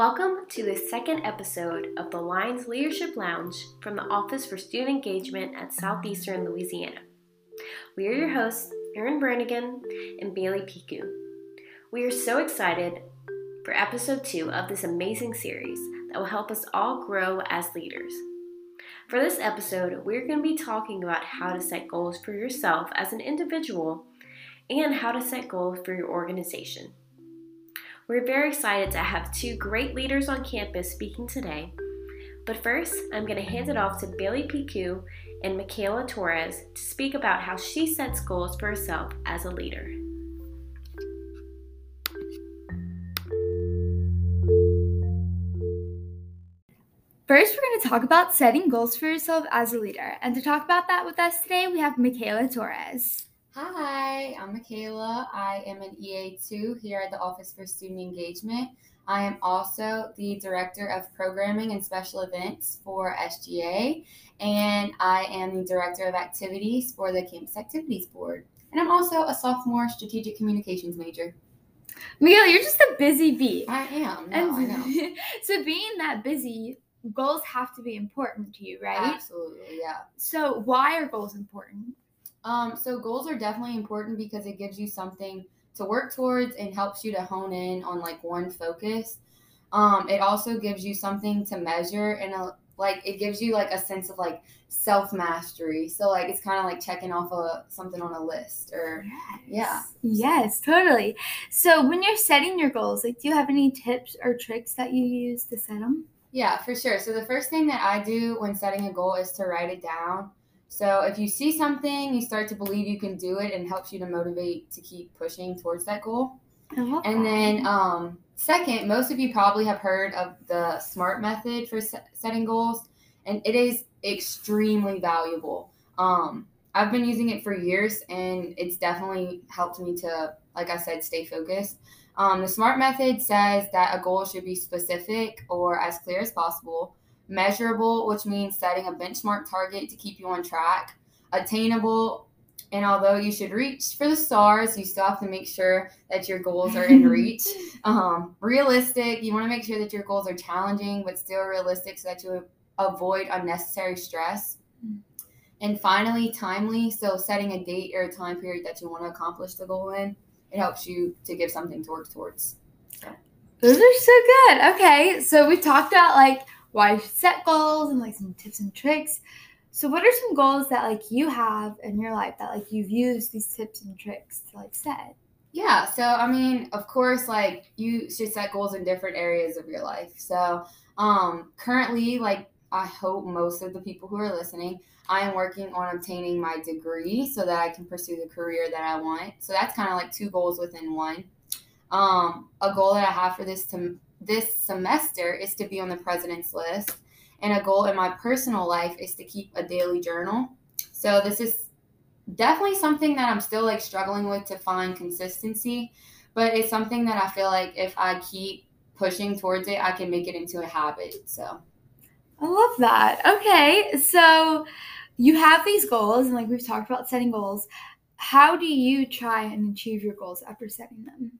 Welcome to the second episode of the Lions Leadership Lounge from the Office for Student Engagement at Southeastern Louisiana. We are your hosts, Erin Brannigan and Bailey Piku. We are so excited for episode two of this amazing series that will help us all grow as leaders. For this episode, we're going to be talking about how to set goals for yourself as an individual and how to set goals for your organization. We're very excited to have two great leaders on campus speaking today. But first, I'm going to hand it off to Bailey Piku and Michaela Torres to speak about how she sets goals for herself as a leader. First, we're going to talk about setting goals for yourself as a leader. And to talk about that with us today, we have Michaela Torres. Hi, I'm Michaela. I am an EA2 here at the Office for Student Engagement. I am also the Director of Programming and Special Events for SGA, and I am the Director of Activities for the Campus Activities Board. And I'm also a sophomore strategic communications major. Miguel, you're just a busy bee. I am. No, I know. so being that busy, goals have to be important to you, right? Absolutely, yeah. So why are goals important? Um, so goals are definitely important because it gives you something to work towards and helps you to hone in on like one focus. Um, it also gives you something to measure and a, like it gives you like a sense of like self mastery. So like it's kind of like checking off a something on a list or yes. yeah. Yes, totally. So when you're setting your goals, like do you have any tips or tricks that you use to set them? Yeah, for sure. So the first thing that I do when setting a goal is to write it down. So if you see something, you start to believe you can do it and helps you to motivate to keep pushing towards that goal. and And then, um, second, most of you probably have heard of the SMART method for setting goals, and it is extremely valuable. Um, I've been using it for years, and it's definitely helped me to, like I said, stay focused. Um, the SMART method says that a goal should be specific or as clear as possible measurable, which means setting a benchmark target to keep you on track, attainable, and although you should reach for the stars, you still have to make sure that your goals are in reach. Um, realistic, you want to make sure that your goals are challenging but still realistic so that you avoid unnecessary stress. And finally, timely. So, setting a date or a time period that you want to accomplish the goal in, it helps you to give something to work towards. So. Those are so good. Okay, so we talked about like why you should set goals and like some tips and tricks. So what are some goals that like you have in your life that like you've used these tips and tricks to like set? Yeah, so I mean, of course, like you should set goals in different areas of your life. So, um currently like I hope most of the people who are listening, I am working on obtaining my degree so that I can pursue the career that I want. So that's kind of like two goals within one. Um, a goal that I have for this to this semester is to be on the president's list. And a goal in my personal life is to keep a daily journal. So this is definitely something that I'm still like struggling with to find consistency, but it's something that I feel like if I keep pushing towards it, I can make it into a habit. So I love that. Okay. So you have these goals and like we've talked about setting goals. How do you try and achieve your goals after setting them?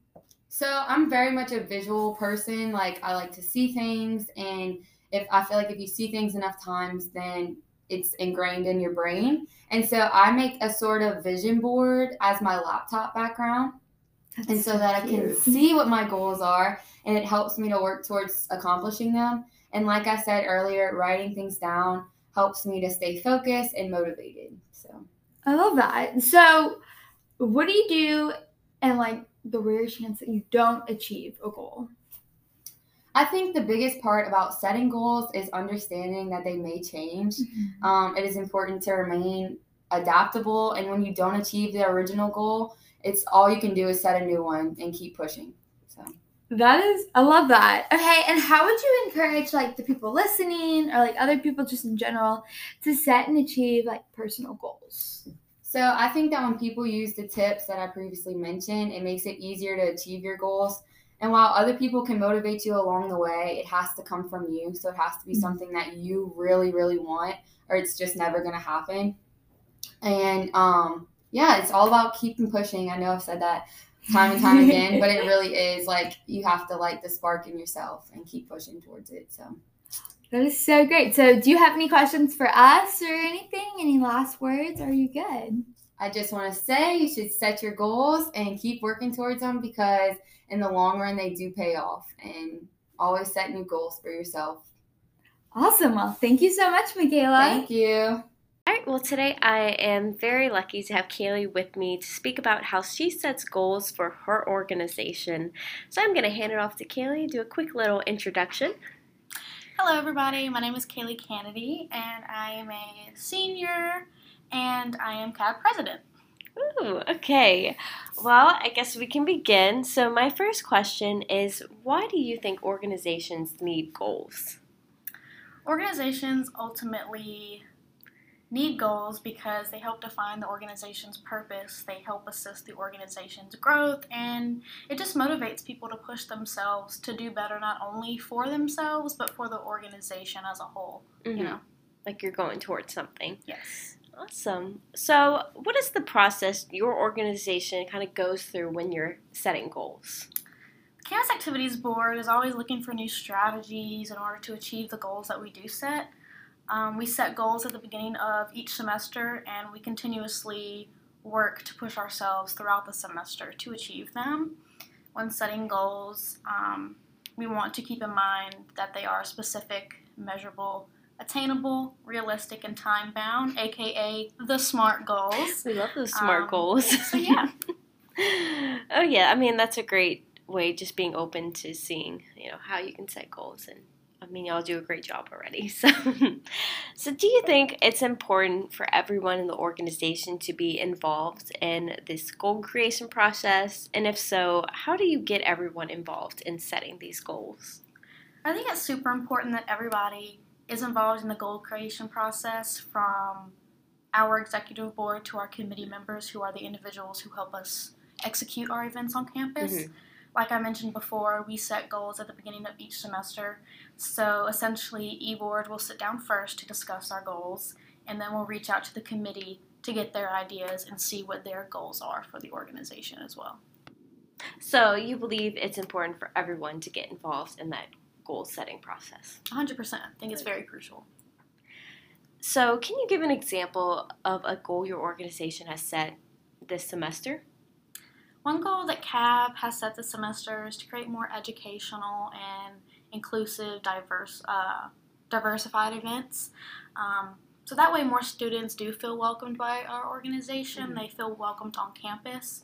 So I'm very much a visual person. Like I like to see things, and if I feel like if you see things enough times, then it's ingrained in your brain. And so I make a sort of vision board as my laptop background. That's and so, so that cute. I can see what my goals are and it helps me to work towards accomplishing them. And like I said earlier, writing things down helps me to stay focused and motivated. So I love that. So what do you do and like the rare chance that you don't achieve a goal? I think the biggest part about setting goals is understanding that they may change. Mm-hmm. Um, it is important to remain adaptable, and when you don't achieve the original goal, it's all you can do is set a new one and keep pushing. So that is, I love that. Okay, and how would you encourage like the people listening or like other people just in general to set and achieve like personal goals? So I think that when people use the tips that I previously mentioned, it makes it easier to achieve your goals. And while other people can motivate you along the way, it has to come from you. So it has to be mm-hmm. something that you really, really want, or it's just never going to happen. And um, yeah, it's all about keeping pushing. I know I've said that time and time again, but it really is like you have to light the spark in yourself and keep pushing towards it. So That is so great. So, do you have any questions for us or anything? Any last words? Are you good? I just want to say you should set your goals and keep working towards them because in the long run they do pay off and always set new goals for yourself. Awesome. Well, thank you so much, Michaela. Thank you. All right, well, today I am very lucky to have Kaylee with me to speak about how she sets goals for her organization. So I'm going to hand it off to Kaylee, do a quick little introduction. Hello, everybody. My name is Kaylee Kennedy, and I am a senior, and I am CAB president. Ooh, okay. Well, I guess we can begin. So, my first question is why do you think organizations need goals? Organizations ultimately need goals because they help define the organization's purpose, they help assist the organization's growth, and it just motivates people to push themselves to do better not only for themselves but for the organization as a whole. Mhm. You know? Like you're going towards something. Yes. Awesome. So, what is the process your organization kind of goes through when you're setting goals? Campus Activities Board is always looking for new strategies in order to achieve the goals that we do set. Um, we set goals at the beginning of each semester and we continuously work to push ourselves throughout the semester to achieve them. When setting goals, um, we want to keep in mind that they are specific, measurable, attainable, realistic, and time bound, aka the SMART goals. We love those smart Um, goals. so, yeah. oh yeah, I mean that's a great way just being open to seeing, you know, how you can set goals and I mean y'all do a great job already. So so do you think it's important for everyone in the organization to be involved in this goal creation process? And if so, how do you get everyone involved in setting these goals? I think it's super important that everybody is involved in the goal creation process from our executive board to our committee members who are the individuals who help us execute our events on campus. Mhm. Like I mentioned before, we set goals at the beginning of each semester. So essentially, eBoard will sit down first to discuss our goals, and then we'll reach out to the committee to get their ideas and see what their goals are for the organization as well. So you believe it's important for everyone to get involved in that goal setting process. 100%. I think it's very crucial. So, can you give an example of a goal your organization has set this semester? One goal that CAB has set this semester is to create more educational and inclusive, diverse, uh, diversified events. Um, so that way, more students do feel welcomed by our organization. Mhm. They feel welcomed on campus.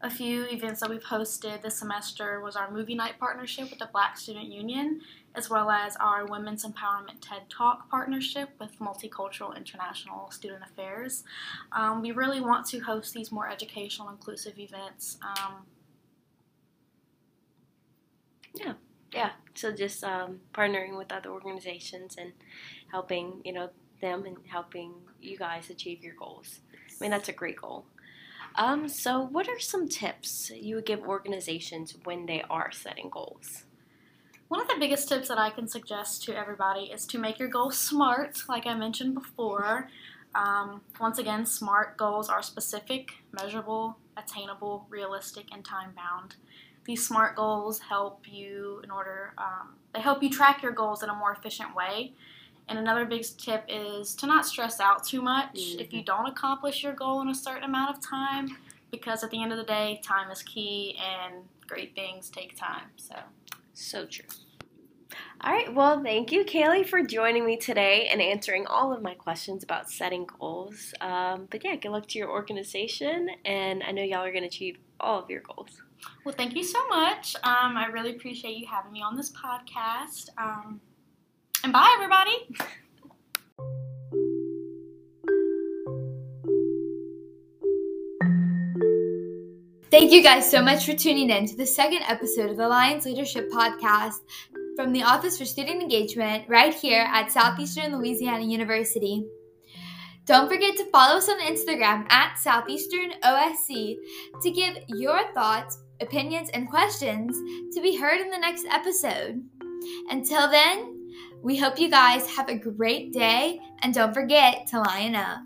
A few events that we've hosted this semester was our movie night partnership with the Black Student Union, as well as our Women's Empowerment TED Talk partnership with Multicultural International Student Affairs. Um, we really want to host these more educational, inclusive events. Um, Yeah, so just um, partnering with other organizations and helping, you know, them and helping you guys achieve your goals. I mean, that's a great goal. Um, so, what are some tips you would give organizations when they are setting goals? One of the biggest tips that I can suggest to everybody is to make your goals smart, like I mentioned before. Um, once again, SMART goals are specific, measurable, attainable, realistic, and time bound. These SMART goals help you in order, um, they help you track your goals in a more efficient way. And another big tip is to not stress out too much if you don't accomplish your goal in a certain amount of time, because at the end of the day, time is key and great things take time. So. So true. All right, well, thank you, Kaylee, for joining me today and answering all of my questions about setting goals. Um, but yeah, good luck to your organization, and I know y'all are going to achieve all of your goals. Well, thank you so much. Um, I really appreciate you having me on this podcast. Um, and bye, everybody. Thank you guys so much for tuning in to the second episode of the Lions Leadership Podcast from the Office for Student Engagement right here at Southeastern Louisiana University. Don't forget to follow us on Instagram at Southeastern OSC to give your thoughts, opinions, and questions to be heard in the next episode. Until then, we hope you guys have a great day and don't forget to lion up.